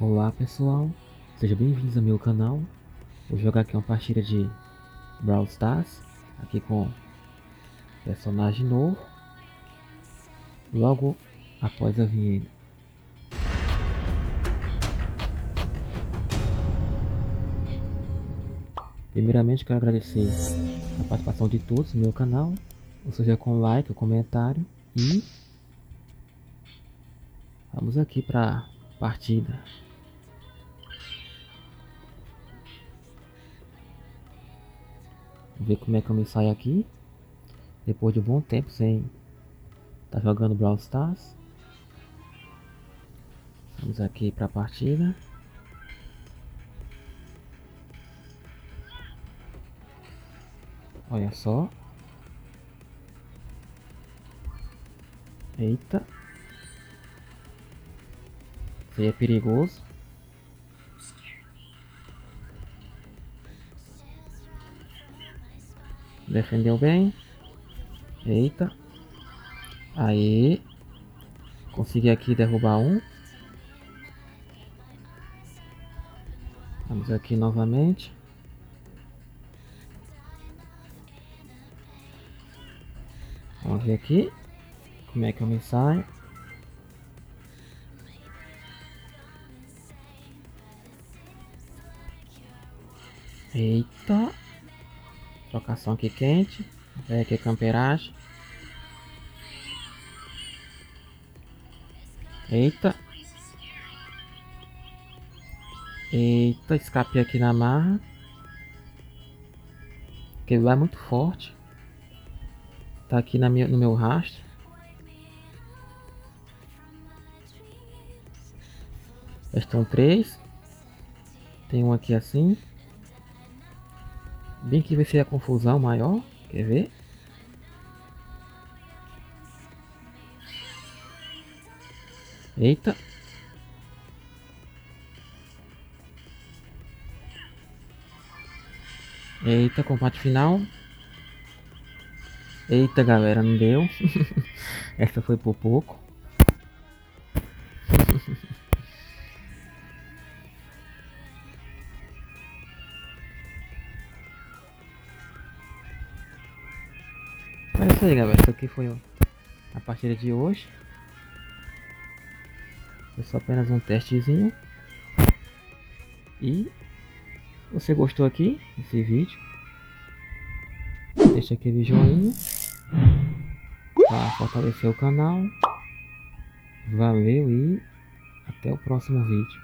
Olá pessoal, sejam bem-vindos ao meu canal. Vou jogar aqui uma partida de Brawl Stars, aqui com personagem novo, logo após a vinheta. Primeiramente quero agradecer a participação de todos no meu canal, ou seja com like, comentário e vamos aqui para partida. ver como é que eu me saio aqui. Depois de um bom tempo sem estar tá jogando Brawl Stars. Vamos aqui para a partida. Olha só. Eita. Isso é perigoso. Defendeu bem. Eita. Aí. Consegui aqui derrubar um. Vamos aqui novamente. Vamos ver aqui. Como é que eu me saio. Eita. Trocação aqui quente. Vem aqui camperagem. Eita. Eita, escapei aqui na marra. Aquele lá é muito forte. Tá aqui na minha, no meu rastro. Estão três. Tem um aqui assim. Bem que vai ser a confusão maior. Quer ver? Eita. Eita, combate final. Eita, galera, não deu. Essa foi por pouco. É isso aí galera, isso aqui foi a partida de hoje. Foi só apenas um testezinho. E você gostou aqui desse vídeo? Deixa aquele joinha para fortalecer o canal. Valeu e até o próximo vídeo.